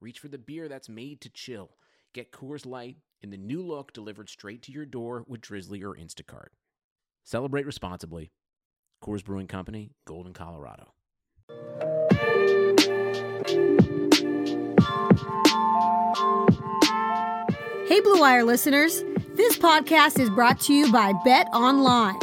reach for the beer that's made to chill. Get Coors Light in the new look delivered straight to your door with Drizly or Instacart. Celebrate responsibly. Coors Brewing Company, Golden, Colorado. Hey, Blue Wire listeners. This podcast is brought to you by Bet Online.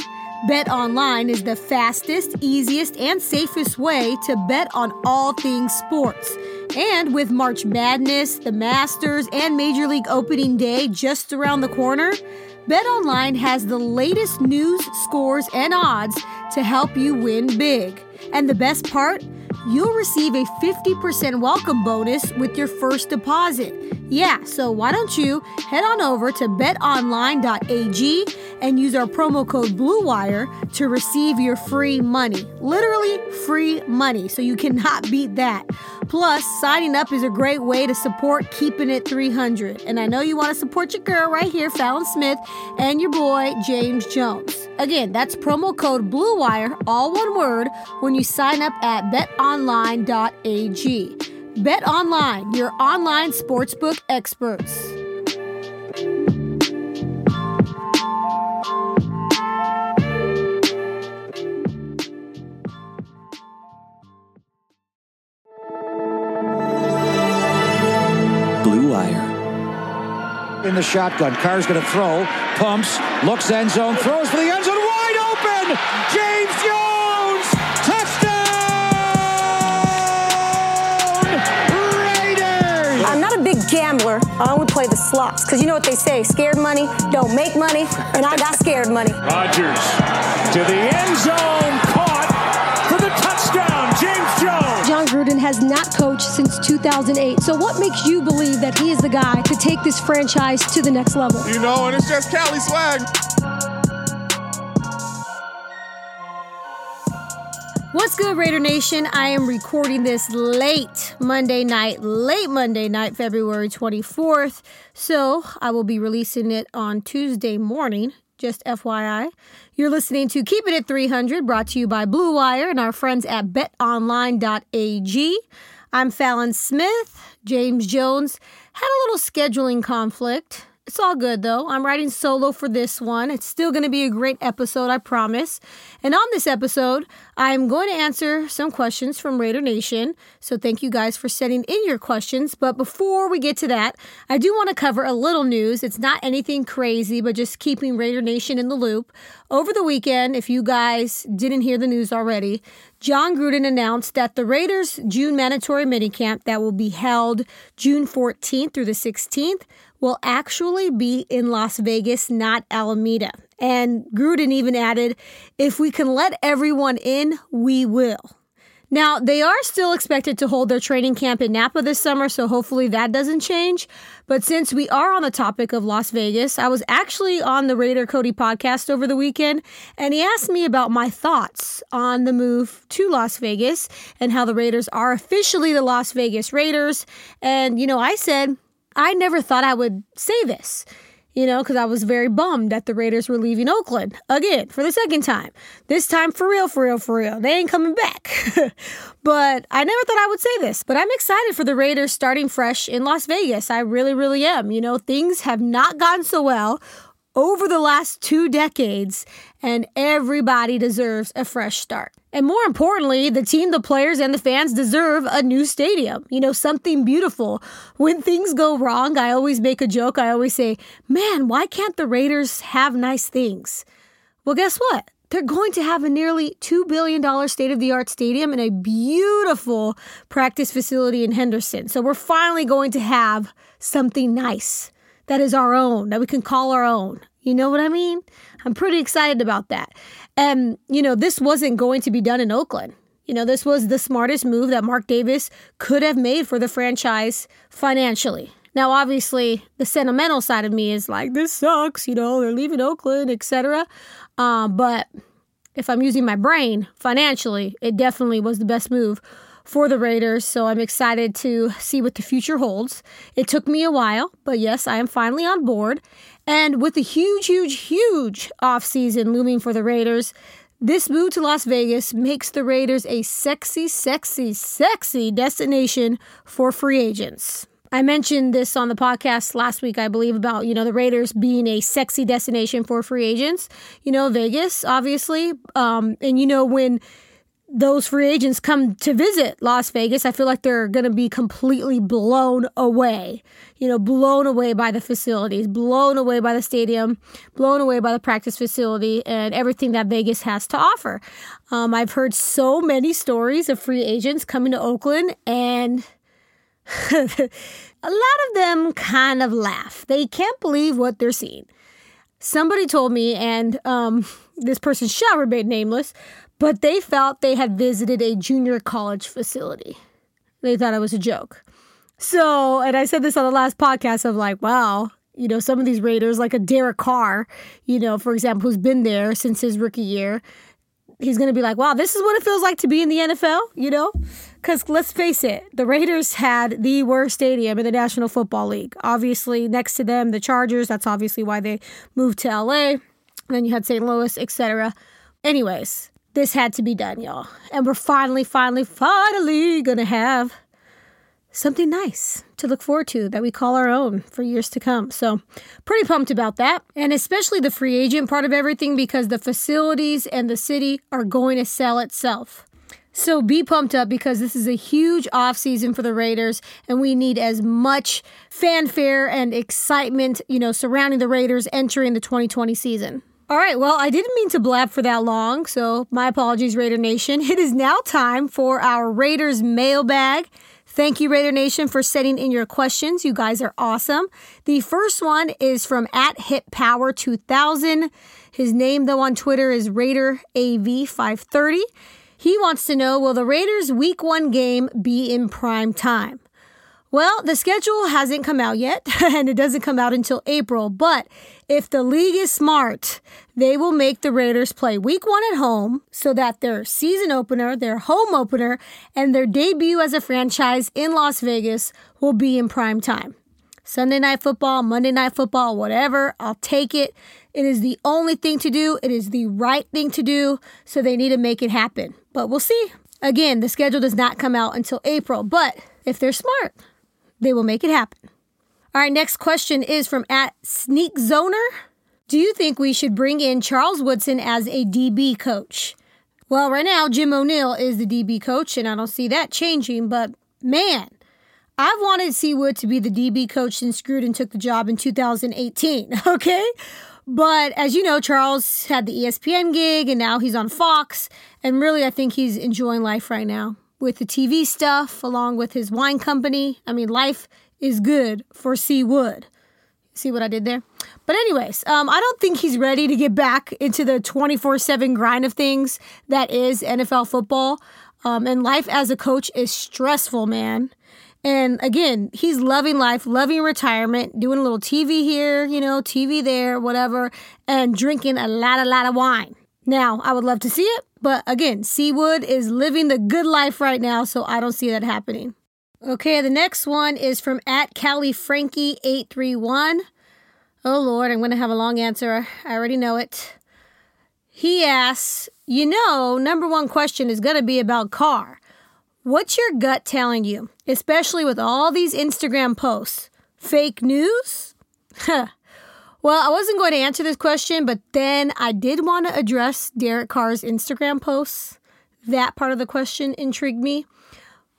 Bet Online is the fastest, easiest, and safest way to bet on all things sports. And with March Madness, the Masters, and Major League Opening Day just around the corner, BetOnline has the latest news, scores, and odds to help you win big. And the best part? You'll receive a 50% welcome bonus with your first deposit. Yeah, so why don't you head on over to betonline.ag and use our promo code BLUEWIRE to receive your free money. Literally free money, so you cannot beat that. Plus, signing up is a great way to support Keeping It 300. And I know you want to support your girl right here, Fallon Smith, and your boy, James Jones. Again, that's promo code BLUEWIRE, all one word, when you sign up at betonline.ag. Bet Online, your online sportsbook experts. Blue Wire. in the shotgun. Carr's going to throw, pumps, looks end zone, throws for the end zone, wide open. James Jones, gambler. I only play the slots because you know what they say: scared money don't make money, and I got scared money. Rodgers to the end zone, caught for the touchdown. James Jones. Jon Gruden has not coached since 2008. So, what makes you believe that he is the guy to take this franchise to the next level? You know, and it's just Cali swag. What's good, Raider Nation? I am recording this late Monday night, late Monday night, February 24th. So I will be releasing it on Tuesday morning, just FYI. You're listening to Keep It at 300, brought to you by Blue Wire and our friends at betonline.ag. I'm Fallon Smith. James Jones had a little scheduling conflict. It's all good though. I'm writing solo for this one. It's still going to be a great episode, I promise. And on this episode, I'm going to answer some questions from Raider Nation. So thank you guys for sending in your questions. But before we get to that, I do want to cover a little news. It's not anything crazy, but just keeping Raider Nation in the loop. Over the weekend, if you guys didn't hear the news already, Jon Gruden announced that the Raiders' June mandatory minicamp that will be held June 14th through the 16th will actually be in Las Vegas, not Alameda. And Gruden even added, if we can let everyone in, we will. Now, they are still expected to hold their training camp in Napa this summer, so hopefully that doesn't change. But since we are on the topic of Las Vegas, I was actually on the Raider Cody podcast over the weekend, and he asked me about my thoughts on the move to Las Vegas and how the Raiders are officially the Las Vegas Raiders. And, you know, I said, I never thought I would say this you know, because I was very bummed that the Raiders were leaving Oakland again for the second time. This time for real, for real, for real. They ain't coming back. but I never thought I would say this. But I'm excited for the Raiders starting fresh in Las Vegas. I really, really am. You know, things have not gone so well over the last two decades, and everybody deserves a fresh start. And more importantly, the team, the players, and the fans deserve a new stadium. You know, something beautiful. When things go wrong, I always make a joke. I always say, man, why can't the Raiders have nice things? Well, guess what? They're going to have a nearly $2 billion state of the art stadium and a beautiful practice facility in Henderson. So we're finally going to have something nice that is our own, that we can call our own. You know what I mean? I'm pretty excited about that. And, you know, this wasn't going to be done in Oakland. You know, this was the smartest move that Mark Davis could have made for the franchise financially. Now, obviously, the sentimental side of me is like, this sucks, you know, they're leaving Oakland, etc. Uh, but if I'm using my brain financially, it definitely was the best move for the Raiders. So I'm excited to see what the future holds. It took me a while, but yes, I am finally on board. And with the huge, huge, huge offseason looming for the Raiders, this move to Las Vegas makes the Raiders a sexy, sexy, sexy destination for free agents. I mentioned this on the podcast last week, I believe, about, you know, the Raiders being a sexy destination for free agents. You know, Vegas, obviously. Um, and, you know, when those free agents come to visit Las Vegas, I feel like they're going to be completely blown away. You know, blown away by the facilities, blown away by the stadium, blown away by the practice facility, and everything that Vegas has to offer. Um, I've heard so many stories of free agents coming to Oakland, and a lot of them kind of laugh. They can't believe what they're seeing. Somebody told me, and um, this person shall remain nameless, but they felt they had visited a junior college facility. They thought it was a joke. So, and I said this on the last podcast of like, wow, you know, some of these Raiders, like a Derek Carr, you know, for example, who's been there since his rookie year, he's going to be like, wow, this is what it feels like to be in the NFL, you know? Because let's face it, the Raiders had the worst stadium in the National Football League. Obviously, next to them, the Chargers. That's obviously why they moved to LA. Then you had St. Louis, etc. Anyways, this had to be done, y'all. And we're finally, finally, finally to have something nice to look forward to that we call our own for years to come. So, pretty pumped about that. And especially the free agent part of everything because the facilities and the city are going to sell itself. So be pumped up because this is a huge offseason for the Raiders, and we need as much fanfare and excitement, you know, surrounding the Raiders entering the 2020 season. All right, well, I didn't mean to blab for that long, so my apologies, Raider Nation. It is now time for our Raiders mailbag. Thank you, Raider Nation, for sending in your questions. You guys are awesome. The first one is from at Hit Power 2000. His name, though, on Twitter is Raider AV530. He wants to know Will the Raiders' week one game be in prime time? Well, the schedule hasn't come out yet, and it doesn't come out until April. But if the league is smart, they will make the Raiders play week one at home so that their season opener, their home opener, and their debut as a franchise in Las Vegas will be in prime time. Sunday night football, Monday night football, whatever, I'll take it. It is the only thing to do, it is the right thing to do, so they need to make it happen. But we'll see. Again, the schedule does not come out until April, but if they're smart, they will make it happen. All right, next question is from at Sneak Zoner. Do you think we should bring in Charles Woodson as a DB coach? Well, right now, Jim O'Neil is the DB coach, and I don't see that changing, but man, I've wanted C. Wood to be the DB coach since Gruden took the job in 2018, okay? But as you know, Charles had the ESPN gig and now he's on Fox. And really, I think he's enjoying life right now with the TV stuff along with his wine company. I mean, life is good for C. Wood. See what I did there? But, anyways, um, I don't think he's ready to get back into the 24 7 grind of things that is NFL football. Um, and life as a coach is stressful, man. And again, he's loving life, loving retirement, doing a little TV here, you know, TV there, whatever, and drinking a lot, a lot of wine. Now, I would love to see it, but again, C. Wood is living the good life right now, so I don't see that happening. Okay, the next one is from at Cali Frankie 831. Oh Lord, I'm going to have a long answer. I already know it. He asks, You know, number one question is going to be about Carr. What's your gut telling you, especially with all these Instagram posts? Fake news? Well, I wasn't going to answer this question, but then I did want to address Derek Carr's Instagram posts. That part of the question intrigued me.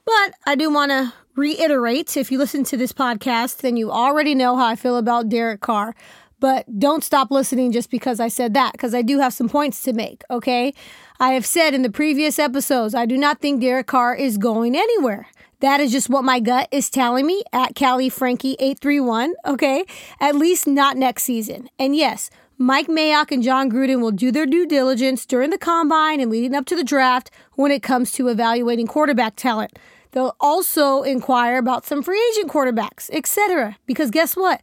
But I do want to reiterate if you listen to this podcast, then you already know how I feel about Derek Carr. But don't stop listening just because I said that, because I do have some points to make, okay? I have said in the previous episodes, I do not think Derek Carr is going anywhere. That is just what my gut is telling me at Cali Frankie 831, okay? At least not next season. And yes, Mike Mayock and Jon Gruden will do their due diligence during the combine and leading up to the draft when it comes to evaluating quarterback talent. They'll also inquire about some free agent quarterbacks, etc. Because guess what?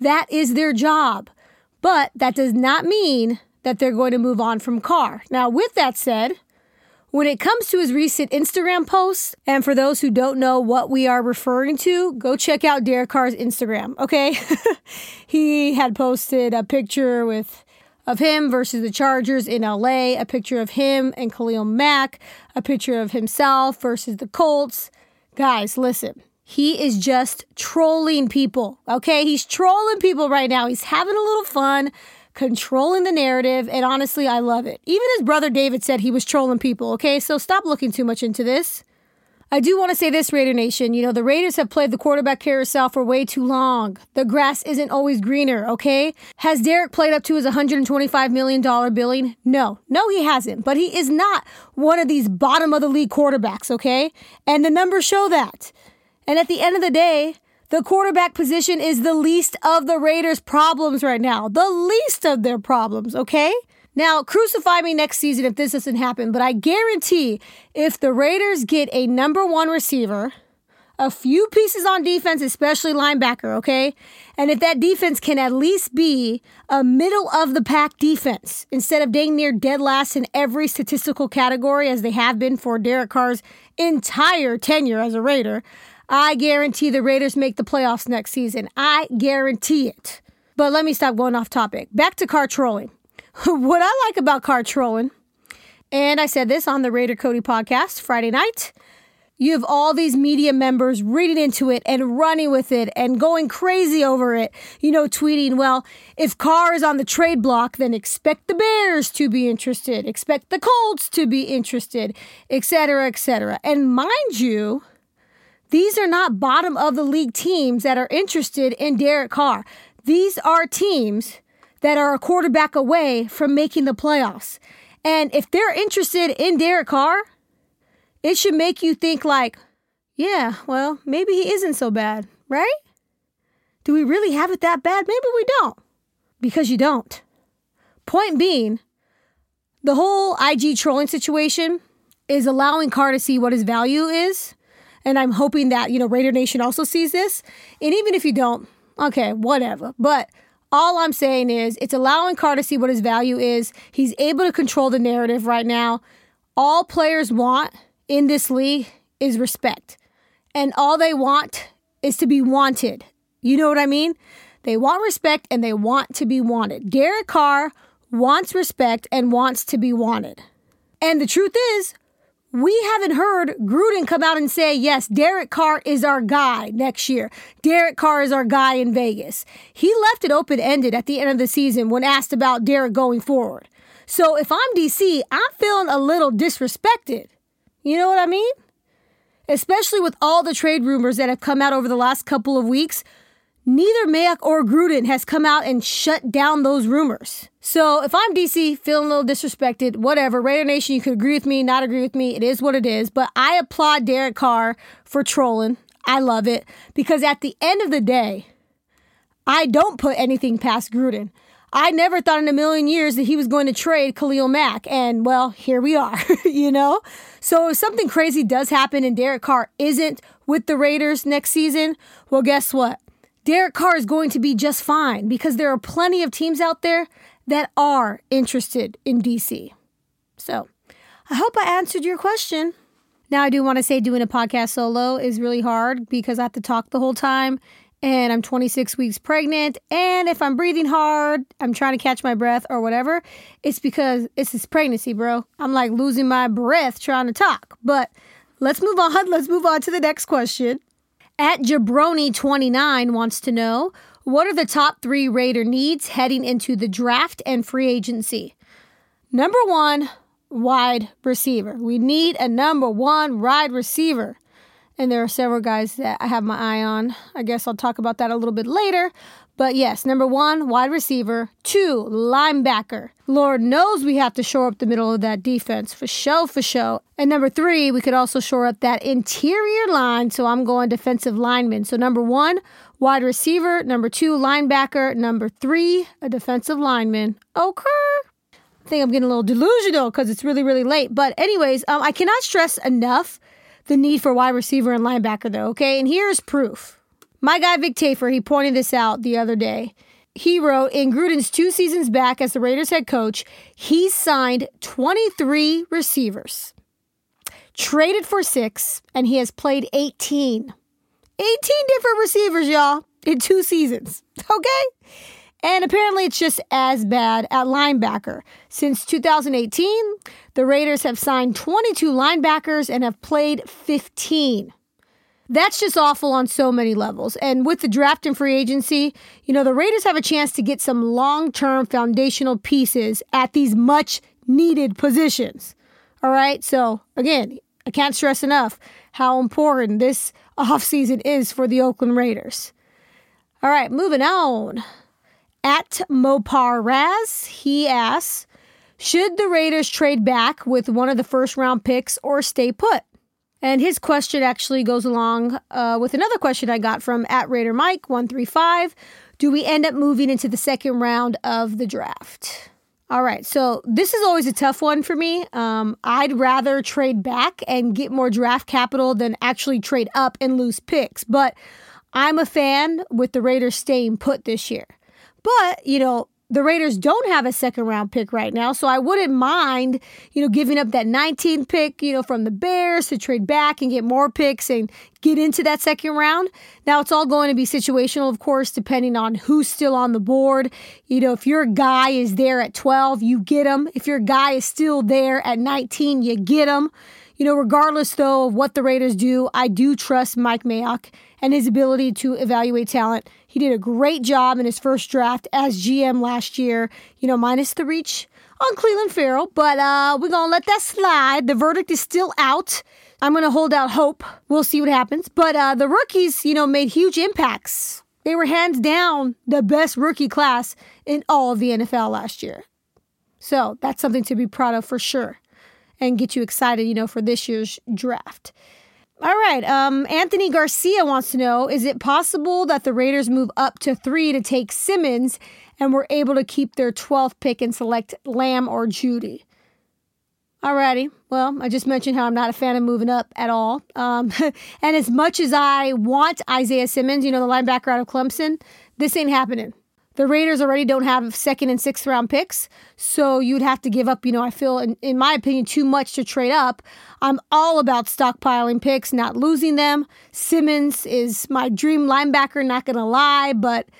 That is their job. But that does not mean that they're going to move on from Carr. Now, with that said, when it comes to his recent Instagram posts, and for those who don't know what we are referring to, go check out Derek Carr's Instagram, okay? he had posted a picture with of him versus the Chargers in LA, a picture of him and Khalil Mack, a picture of himself versus the Colts. Guys, listen. He is just trolling people, okay? He's trolling people right now. He's having a little fun controlling the narrative, and honestly, I love it. Even his brother David said he was trolling people, okay? So stop looking too much into this. I do want to say this, Raider Nation. You know, the Raiders have played the quarterback carousel for way too long. The grass isn't always greener, okay? Has Derek played up to his $125 million billing? No. No, he hasn't. But he is not one of these bottom of the league quarterbacks, okay? And the numbers show that. And at the end of the day, the quarterback position is the least of the Raiders' problems right now. The least of their problems, okay? Now, crucify me next season if this doesn't happen, but I guarantee if the Raiders get a number one receiver, a few pieces on defense, especially linebacker, okay? And if that defense can at least be a middle of the pack defense instead of dang near dead last in every statistical category as they have been for Derek Carr's entire tenure as a Raider, I guarantee the Raiders make the playoffs next season. I guarantee it. But let me stop going off topic. Back to Carr trolling. what I like about Carr trolling, and I said this on the Raider Cody podcast Friday night. You have all these media members reading into it and running with it and going crazy over it. You know, tweeting, well, if Carr is on the trade block, then expect the Bears to be interested, expect the Colts to be interested, etc., etc. And mind you, these are not bottom of the league teams that are interested in Derek Carr. These are teams that are a quarterback away from making the playoffs. And if they're interested in Derek Carr, it should make you think like, yeah, well, maybe he isn't so bad, right? Do we really have it that bad? Maybe we don't. Because you don't. Point being, the whole IG trolling situation is allowing Carr to see what his value is and I'm hoping that, you know, Raider Nation also sees this. And even if you don't, okay, whatever. But all I'm saying is it's allowing Carr to see what his value is. He's able to control the narrative right now. All players want in this league is respect. And all they want is to be wanted. You know what I mean? They want respect and they want to be wanted. Derek Carr wants respect and wants to be wanted. And the truth is, we haven't heard Gruden come out and say, yes, Derek Carr is our guy next year. Derek Carr is our guy in Vegas. He left it open ended at the end of the season when asked about Derek going forward. So if I'm DC, I'm feeling a little disrespected. You know what I mean? Especially with all the trade rumors that have come out over the last couple of weeks neither Mayock or Gruden has come out and shut down those rumors. So if I'm DC, feeling a little disrespected, whatever, Raider Nation, you could agree with me, not agree with me. It is what it is. But I applaud Derek Carr for trolling. I love it because at the end of the day, I don't put anything past Gruden. I never thought in a million years that he was going to trade Khalil Mack. And well, here we are, you know? So if something crazy does happen and Derek Carr isn't with the Raiders next season, well, guess what? Derek Carr is going to be just fine because there are plenty of teams out there that are interested in DC. So I hope I answered your question. Now, I do want to say doing a podcast solo is really hard because I have to talk the whole time and I'm 26 weeks pregnant. And if I'm breathing hard, I'm trying to catch my breath or whatever, it's because it's this pregnancy, bro. I'm like losing my breath trying to talk. But let's move on. Let's move on to the next question. At Jabroni29 wants to know what are the top three Raider needs heading into the draft and free agency? Number one, wide receiver. We need a number one wide receiver. And there are several guys that I have my eye on. I guess I'll talk about that a little bit later. But yes, number one, wide receiver. Two, linebacker. Lord knows we have to shore up the middle of that defense for show, for show. And number three, we could also shore up that interior line. So I'm going defensive lineman. So number one, wide receiver. Number two, linebacker. Number three, a defensive lineman. Okay. I think I'm getting a little delusional because it's really, really late. But, anyways, um, I cannot stress enough the need for wide receiver and linebacker, though, okay? And here's proof. My guy Vic Tafur, he pointed this out the other day. He wrote in Gruden's two seasons back as the Raiders head coach, he signed 23 receivers, traded for six, and he has played 18. 18 different receivers, y'all, in two seasons. Okay? And apparently it's just as bad at linebacker. Since 2018, the Raiders have signed 22 linebackers and have played 15. That's just awful on so many levels. And with the draft and free agency, you know, the Raiders have a chance to get some long term foundational pieces at these much needed positions. All right. So, again, I can't stress enough how important this offseason is for the Oakland Raiders. All right, moving on. At Mopar Raz, he asks, should the Raiders trade back with one of the first round picks or stay put? And his question actually goes along uh, with another question I got from at Raider Mike 135. Do we end up moving into the second round of the draft? All right, so this is always a tough one for me. Um, I'd rather trade back and get more draft capital than actually trade up and lose picks. But I'm a fan with the Raiders staying put this year. But, you know, the Raiders don't have a second round pick right now, so I wouldn't mind, you know, giving up that 19th pick, you know, from the Bears to trade back and get more picks and get into that second round. Now, it's all going to be situational, of course, depending on who's still on the board. You know, if your guy is there at 12, you get him. If your guy is still there at 19, you get him. You know, regardless though of what the Raiders do, I do trust Mike Mayock and his ability to evaluate talent. He did a great job in his first draft as GM last year, you know, minus the reach on Clelin Ferrell, but uh, we're going to let that slide. The verdict is still out. I'm going to hold out hope. We'll see what happens. But uh, the rookies, you know, made huge impacts. They were hands down the best rookie class in all of the NFL last year. So that's something to be proud of for sure and get you excited, you know, for this year's draft. All right. Um, Anthony Garcia wants to know Is it possible that the Raiders move up to three to take Simmons and were able to keep their 12th pick and select Lamb or Jeudy? Alrighty. Well, I just mentioned how I'm not a fan of moving up at all. Um, and as much as I want Isaiah Simmons, you know, the linebacker out of Clemson, this ain't happening. The Raiders already don't have second and sixth round picks, so you'd have to give up, you know, I feel, in, in my opinion, too much to trade up. I'm all about stockpiling picks, not losing them. Simmons is my dream linebacker, not going to lie, but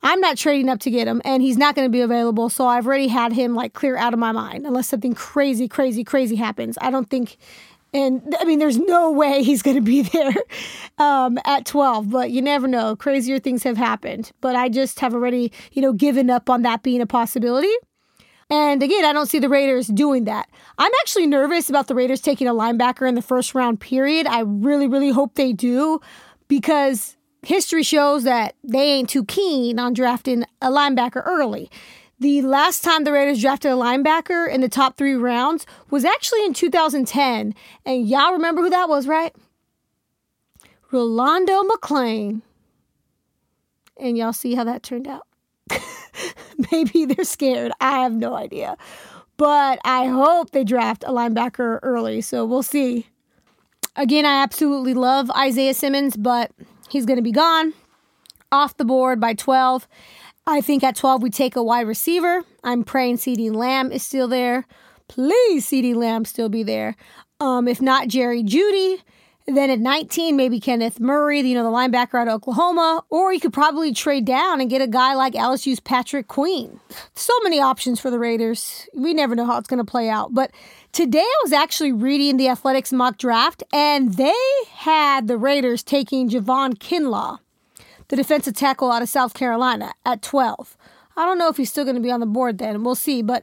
I'm not trading up to get him, and he's not going to be available, so I've already had him like clear out of my mind unless something crazy, crazy, crazy happens. I don't think and I mean, there's no way he's going to be there um, at 12, but you never know. Crazier things have happened. But I just have already, you know, given up on that being a possibility. And again, I don't see the Raiders doing that. I'm actually nervous about the Raiders taking a linebacker in the first round period. I really, really hope they do because history shows that they ain't too keen on drafting a linebacker early. The last time the Raiders drafted a linebacker in the top three rounds was actually in 2010. And y'all remember who that was, right? Rolando McClain. And y'all see how that turned out. Maybe they're scared. I have no idea. But I hope they draft a linebacker early. So we'll see. Again, I absolutely love Isaiah Simmons, but he's going to be gone off the board by 12. I think at 12 we take a wide receiver. I'm praying CeeDee Lamb is still there. Please, CeeDee Lamb still be there. Um, if not Jerry Jeudy, then at 19, maybe Kenneth Murray, you know, the linebacker out of Oklahoma, or you could probably trade down and get a guy like LSU's Patrick Queen. So many options for the Raiders. We never know how it's going to play out. But today I was actually reading the Athletics mock draft, and they had the Raiders taking Javon Kinlaw the defensive tackle out of South Carolina at 12. I don't know if he's still going to be on the board then. We'll see. But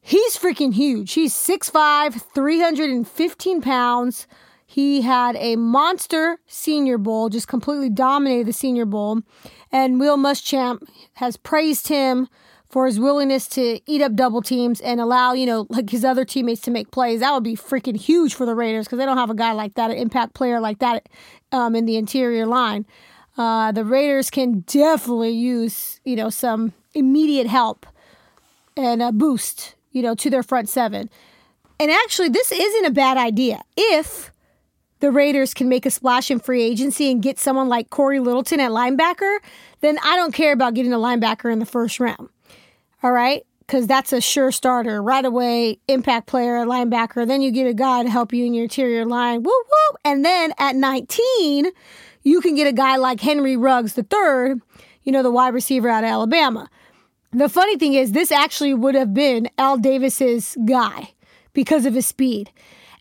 he's freaking huge. He's 6'5, 315 pounds. He had a monster Senior Bowl, just completely dominated the Senior Bowl. And Will Muschamp has praised him for his willingness to eat up double teams and allow, you know, like his other teammates to make plays. That would be freaking huge for the Raiders because they don't have a guy like that, an impact player like that um, in the interior line. Uh, the Raiders can definitely use, you know, some immediate help and a boost, you know, to their front seven. And actually, this isn't a bad idea if the Raiders can make a splash in free agency and get someone like Cory Littleton at linebacker. Then I don't care about getting a linebacker in the first round. All right. Because that's a sure starter right away, impact player, linebacker. Then you get a guy to help you in your interior line. Whoop, whoop. And then at 19, you can get a guy like Henry Ruggs III, you know, the wide receiver out of Alabama. The funny thing is, this actually would have been Al Davis's guy because of his speed.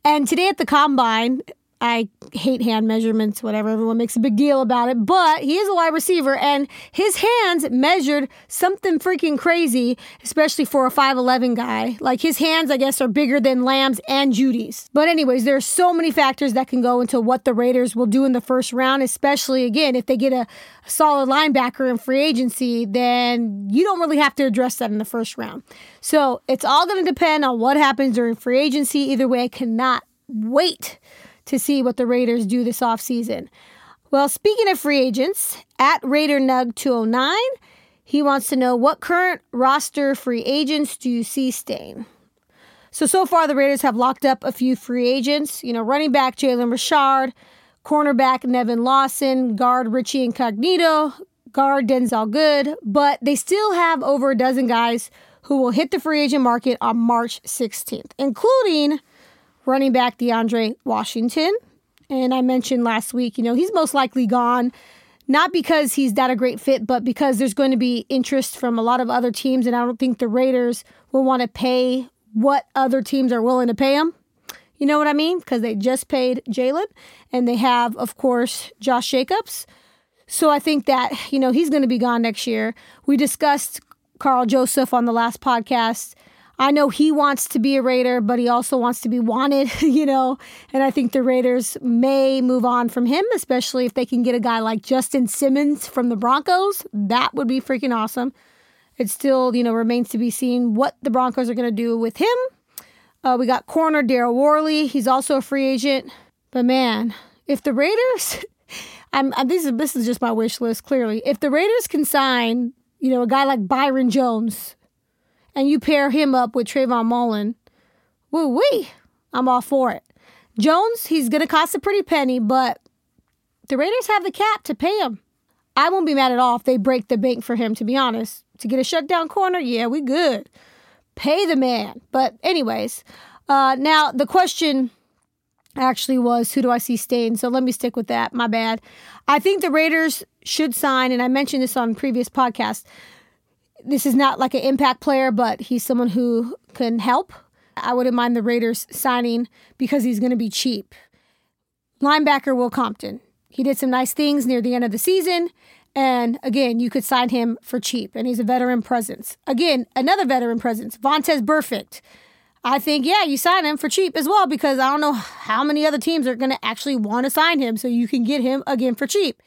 And today at the combine, I hate hand measurements, whatever. Everyone makes a big deal about it. But he is a wide receiver, and his hands measured something freaking crazy, especially for a 5'11 guy. Like his hands, I guess, are bigger than Lamb's and Jeudy's. But, anyways, there are so many factors that can go into what the Raiders will do in the first round, especially, again, if they get a solid linebacker in free agency, then you don't really have to address that in the first round. So it's all going to depend on what happens during free agency. Either way, I cannot wait to see what the Raiders do this offseason. Well, speaking of free agents, at Raider Nug 209, he wants to know what current roster free agents do you see staying? So, so far, the Raiders have locked up a few free agents. You know, running back Jalen Richard, cornerback Nevin Lawson, guard Richie Incognito, guard Denzelle Good, but they still have over a dozen guys who will hit the free agent market on March 16th, including running back DeAndre Washington. And I mentioned last week, you know, he's most likely gone, not because he's that a great fit, but because there's going to be interest from a lot of other teams. And I don't think the Raiders will want to pay what other teams are willing to pay him. You know what I mean? Because they just paid Jalen and they have, of course, Josh Jacobs. So I think that, you know, he's going to be gone next year. We discussed Karl Joseph on the last podcast I know he wants to be a Raider, but he also wants to be wanted, you know. And I think the Raiders may move on from him, especially if they can get a guy like Justin Simmons from the Broncos. That would be freaking awesome. It still, you know, remains to be seen what the Broncos are going to do with him. Uh, we got corner Daryl Worley. He's also a free agent. But man, if the Raiders, I'm, I'm this is this is just my wish list. Clearly, if the Raiders can sign, you know, a guy like Byron Jones and you pair him up with Trayvon Mullen, woo wee, I'm all for it. Jones, he's going to cost a pretty penny, but the Raiders have the cap to pay him. I won't be mad at all if they break the bank for him, to be honest. To get a shutdown corner, yeah, we good. Pay the man. But, anyways, uh, now the question actually was who do I see staying? So let me stick with that. My bad. I think the Raiders should sign, and I mentioned this on previous podcasts this is not like an impact player, but he's someone who can help. I wouldn't mind the Raiders signing because he's going to be cheap. Linebacker Will Compton. He did some nice things near the end of the season. And again, you could sign him for cheap, and he's a veteran presence. Again, another veteran presence, Vontaze Burfict. I think, yeah, you sign him for cheap as well because I don't know how many other teams are going to actually want to sign him, so you can get him again for cheap.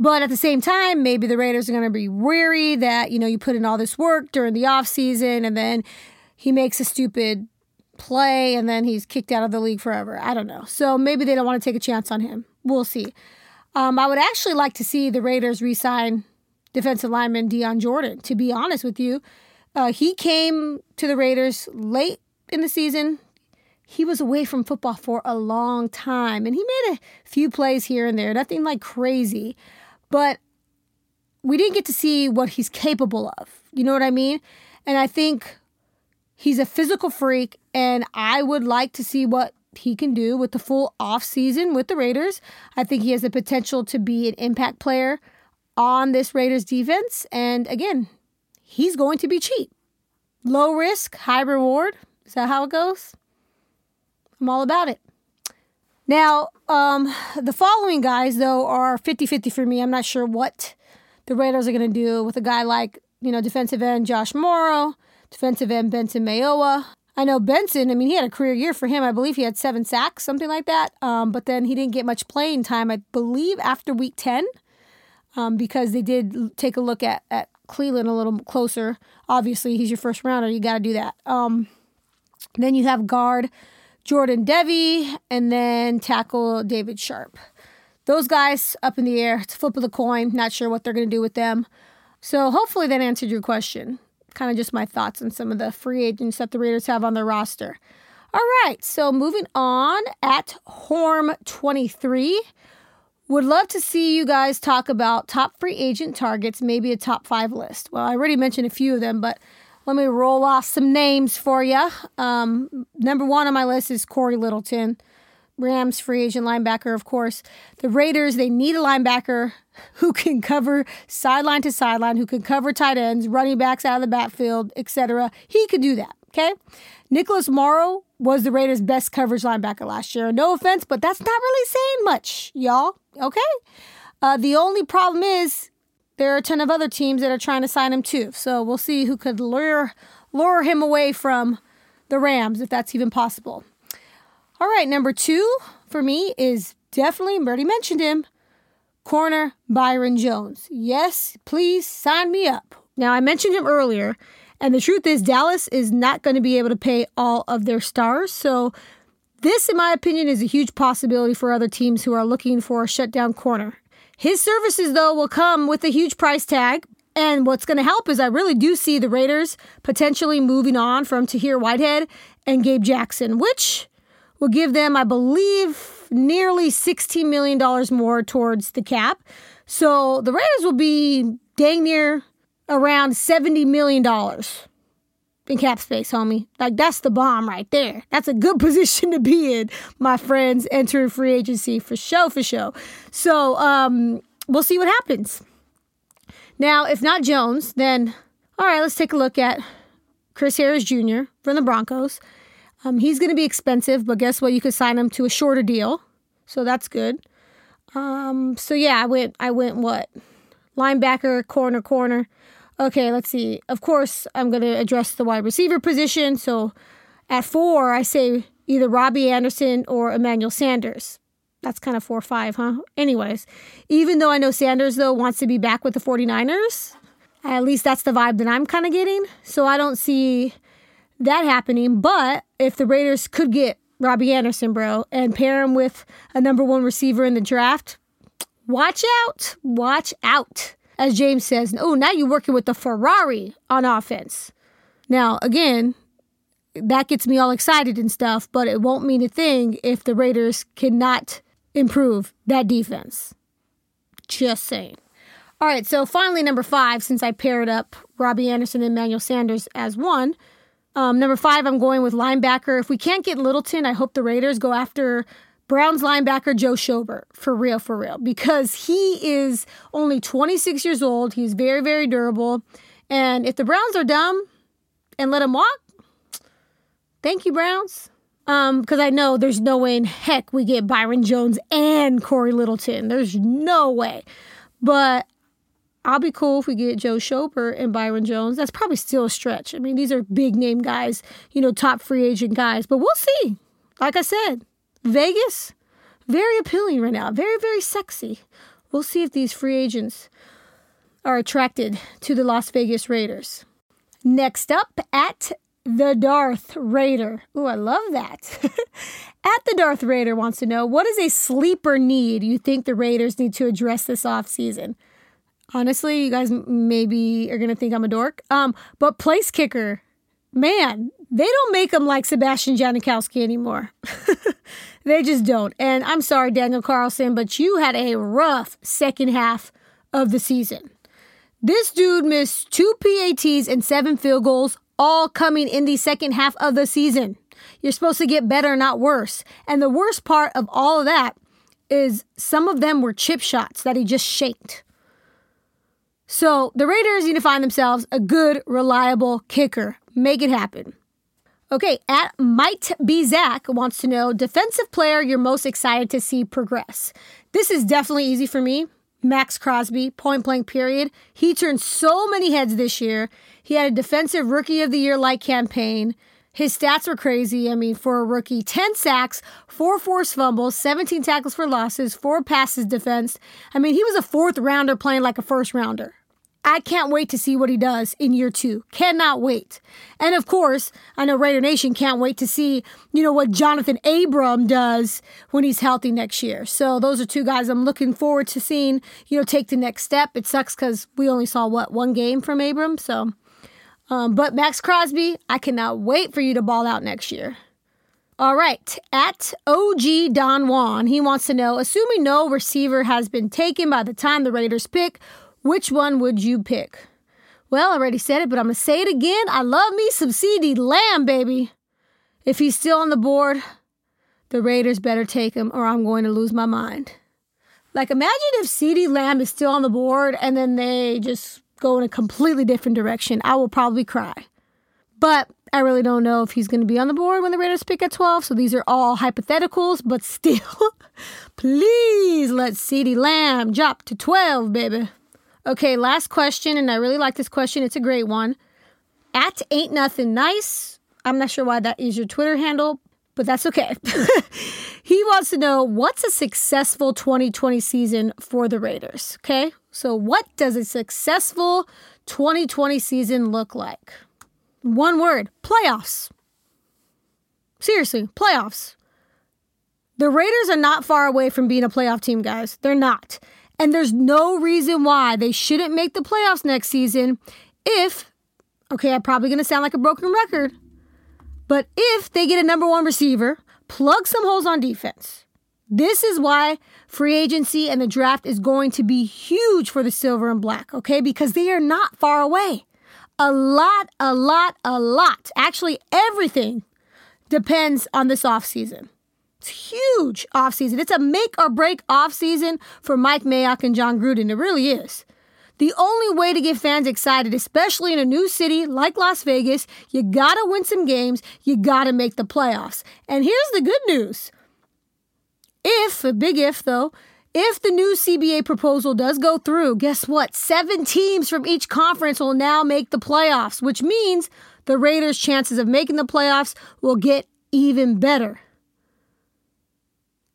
But at the same time, maybe the Raiders are going to be weary that, you know, you put in all this work during the offseason and then he makes a stupid play and then he's kicked out of the league forever. I don't know. So maybe they don't want to take a chance on him. We'll see. Um, I would actually like to see the Raiders re sign defensive lineman Dion Jordan, to be honest with you. Uh, he came to the Raiders late in the season. He was away from football for a long time and he made a few plays here and there, nothing like crazy but we didn't get to see what he's capable of. You know what I mean? And I think he's a physical freak, and I would like to see what he can do with the full off season with the Raiders. I think he has the potential to be an impact player on this Raiders defense. And again, he's going to be cheap. Low risk, high reward. Is that how it goes? I'm all about it. Now, um, the following guys, though, are 50 50 for me. I'm not sure what the Raiders are going to do with a guy like, you know, defensive end Josh Mauro, defensive end Benson Mayowa. I know Benson, I mean, he had a career year for him. I believe he had seven sacks, something like that. Um, but then he didn't get much playing time, I believe, after week 10, um, because they did take a look at, at Clelin a little closer. Obviously, he's your first rounder. You got to do that. Um, then you have guard Jordan Devey and then tackle David Sharpe. Those guys up in the air. It's a flip of the coin. Not sure what they're going to do with them. So hopefully that answered your question. Kind of just my thoughts on some of the free agents that the Raiders have on their roster. All right, so moving on at Horm 23. Would love to see you guys talk about top free agent targets, maybe a top five list. Well, I already mentioned a few of them, but let me roll off some names for you. Um, number one on my list is Cory Littleton. Rams free agent linebacker, of course. The Raiders, they need a linebacker who can cover sideline to sideline, who can cover tight ends, running backs out of the backfield, etc. He could do that, okay? Nicholas Morrow was the Raiders' best coverage linebacker last year. No offense, but that's not really saying much, y'all, okay? Uh, the only problem is there are a ton of other teams that are trying to sign him too. So we'll see who could lure lure him away from the Rams if that's even possible. All right, number two for me is definitely, Birdie mentioned him, corner Byron Jones. Yes, please sign me up. Now, I mentioned him earlier, and the truth is, Dallas is not going to be able to pay all of their stars. So, this, in my opinion, is a huge possibility for other teams who are looking for a shutdown corner. His services, though, will come with a huge price tag. And what's going to help is I really do see the Raiders potentially moving on from Tahir Whitehead and Gabe Jackson, which will give them, I believe, nearly $16 million more towards the cap. So the Raiders will be dang near around $70 million in cap space, homie. Like, that's the bomb right there. That's a good position to be in, my friends, entering free agency for show, for show. So, um, we'll see what happens. Now, if not Jones, then, all right, let's take a look at Chris Harris Jr. from the Broncos. Um, he's going to be expensive, but guess what? You could sign him to a shorter deal, so that's good. Um, so yeah, I went. I went what? Linebacker, corner, corner. Okay, let's see. Of course, I'm going to address the wide receiver position. So at four, I say either Robbie Anderson or Emmanuel Sanders. That's kind of four or five, huh? Anyways, even though I know Sanders though wants to be back with the 49ers, at least that's the vibe that I'm kind of getting. So I don't see that happening. But if the Raiders could get Robbie Anderson, bro, and pair him with a number one receiver in the draft, watch out. Watch out. As James says, oh, now you're working with the Ferrari on offense. Now, again, that gets me all excited and stuff, but it won't mean a thing if the Raiders cannot improve that defense. Just saying. All right, so finally, number five, since I paired up Robbie Anderson and Emmanuel Sanders as one, um, number five, I'm going with linebacker. If we can't get Littleton, I hope the Raiders go after Browns linebacker Joe Schobert for real, for real, because he is only 26 years old. He's very, very durable. And if the Browns are dumb and let him walk, thank you, Browns. Um, because I know there's no way in heck we get Byron Jones and Cory Littleton. There's no way. But I'll be cool if we get Joe Schobert and Byron Jones. That's probably still a stretch. I mean, these are big name guys, you know, top free agent guys, but we'll see. Like I said, Vegas, very appealing right now, very, very sexy. We'll see if these free agents are attracted to the Las Vegas Raiders. Next up at the Darth Raider. Ooh, I love that. at the Darth Raider wants to know what is a sleeper need you think the Raiders need to address this offseason? Honestly, you guys maybe are gonna think I'm a dork. Um, but place kicker, man, they don't make them like Sebastian Janikowski anymore. they just don't. And I'm sorry, Daniel Carlson, but you had a rough second half of the season. This dude missed two PATs and seven field goals, all coming in the second half of the season. You're supposed to get better, not worse. And the worst part of all of that is some of them were chip shots that he just shaked. So the Raiders need to find themselves a good, reliable kicker. Make it happen. Okay, at Might Be Zach wants to know defensive player you're most excited to see progress. This is definitely easy for me. Maxx Crosby, point blank period. He turned so many heads this year. He had a defensive rookie of the year like campaign. His stats were crazy. I mean, for a rookie, 10 sacks, four forced fumbles, 17 tackles for losses, four passes defense. I mean, he was a fourth rounder playing like a first rounder. I can't wait to see what he does in year two. Cannot wait. And of course, I know Raider Nation can't wait to see, you know, what Johnathan Abram does when he's healthy next year. So those are two guys I'm looking forward to seeing, you know, take the next step. It sucks because we only saw what, one game from Abram. So, um, but Maxx Crosby, I cannot wait for you to ball out next year. All right, at OG Don Juan, he wants to know assuming no receiver has been taken by the time the Raiders pick, which one would you pick? Well, I already said it, but I'm going to say it again. I love me some CeeDee Lamb, baby. If he's still on the board, the Raiders better take him or I'm going to lose my mind. Like, imagine if CeeDee Lamb is still on the board and then they just go in a completely different direction. I will probably cry. But I really don't know if he's going to be on the board when the Raiders pick at 12. So these are all hypotheticals, but still, please let CeeDee Lamb drop to 12, baby. Okay, last question, and I really like this question. It's a great one. At Ain't Nothing Nice. I'm not sure why that is your Twitter handle, but that's okay. he wants to know what's a successful 2020 season for the Raiders. Okay, so what does a successful 2020 season look like? One word playoffs. Seriously, playoffs. The Raiders are not far away from being a playoff team, guys. They're not. And there's no reason why they shouldn't make the playoffs next season if, okay, I'm probably going to sound like a broken record, but if they get a number one receiver, plug some holes on defense. This is why free agency and the draft is going to be huge for the silver and black, okay? Because they are not far away. A lot, a lot, a lot. Actually, everything depends on this offseason. It's huge offseason. It's a make or break offseason for Mike Mayock and Jon Gruden. It really is. The only way to get fans excited, especially in a new city like Las Vegas, you gotta win some games, you gotta make the playoffs. And here's the good news. If, a big if though, if the new CBA proposal does go through, guess what? Seven teams from each conference will now make the playoffs, which means the Raiders' chances of making the playoffs will get even better.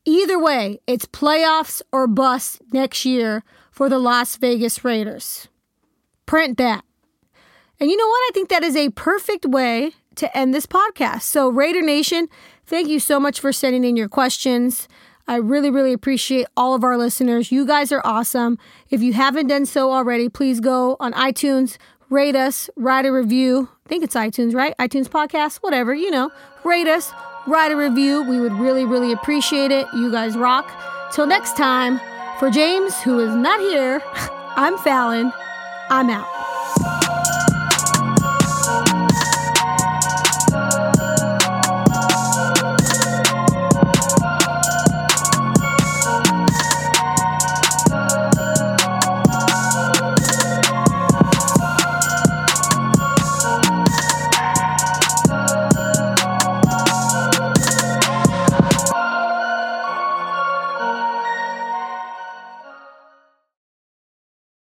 Either way, it's playoffs or bust next year for the Las Vegas Raiders. Print that. And you know what? I think that is a perfect way to end this podcast. So, Raider Nation, thank you so much for sending in your questions. I really, really appreciate all of our listeners. You guys are awesome. If you haven't done so already, please go on iTunes, rate us, write a review. I think it's iTunes, right? iTunes podcast, whatever, you know. Rate us, write a review. We would really, really appreciate it. You guys rock. Till next time, for James, who is not here, I'm Fallon. I'm out.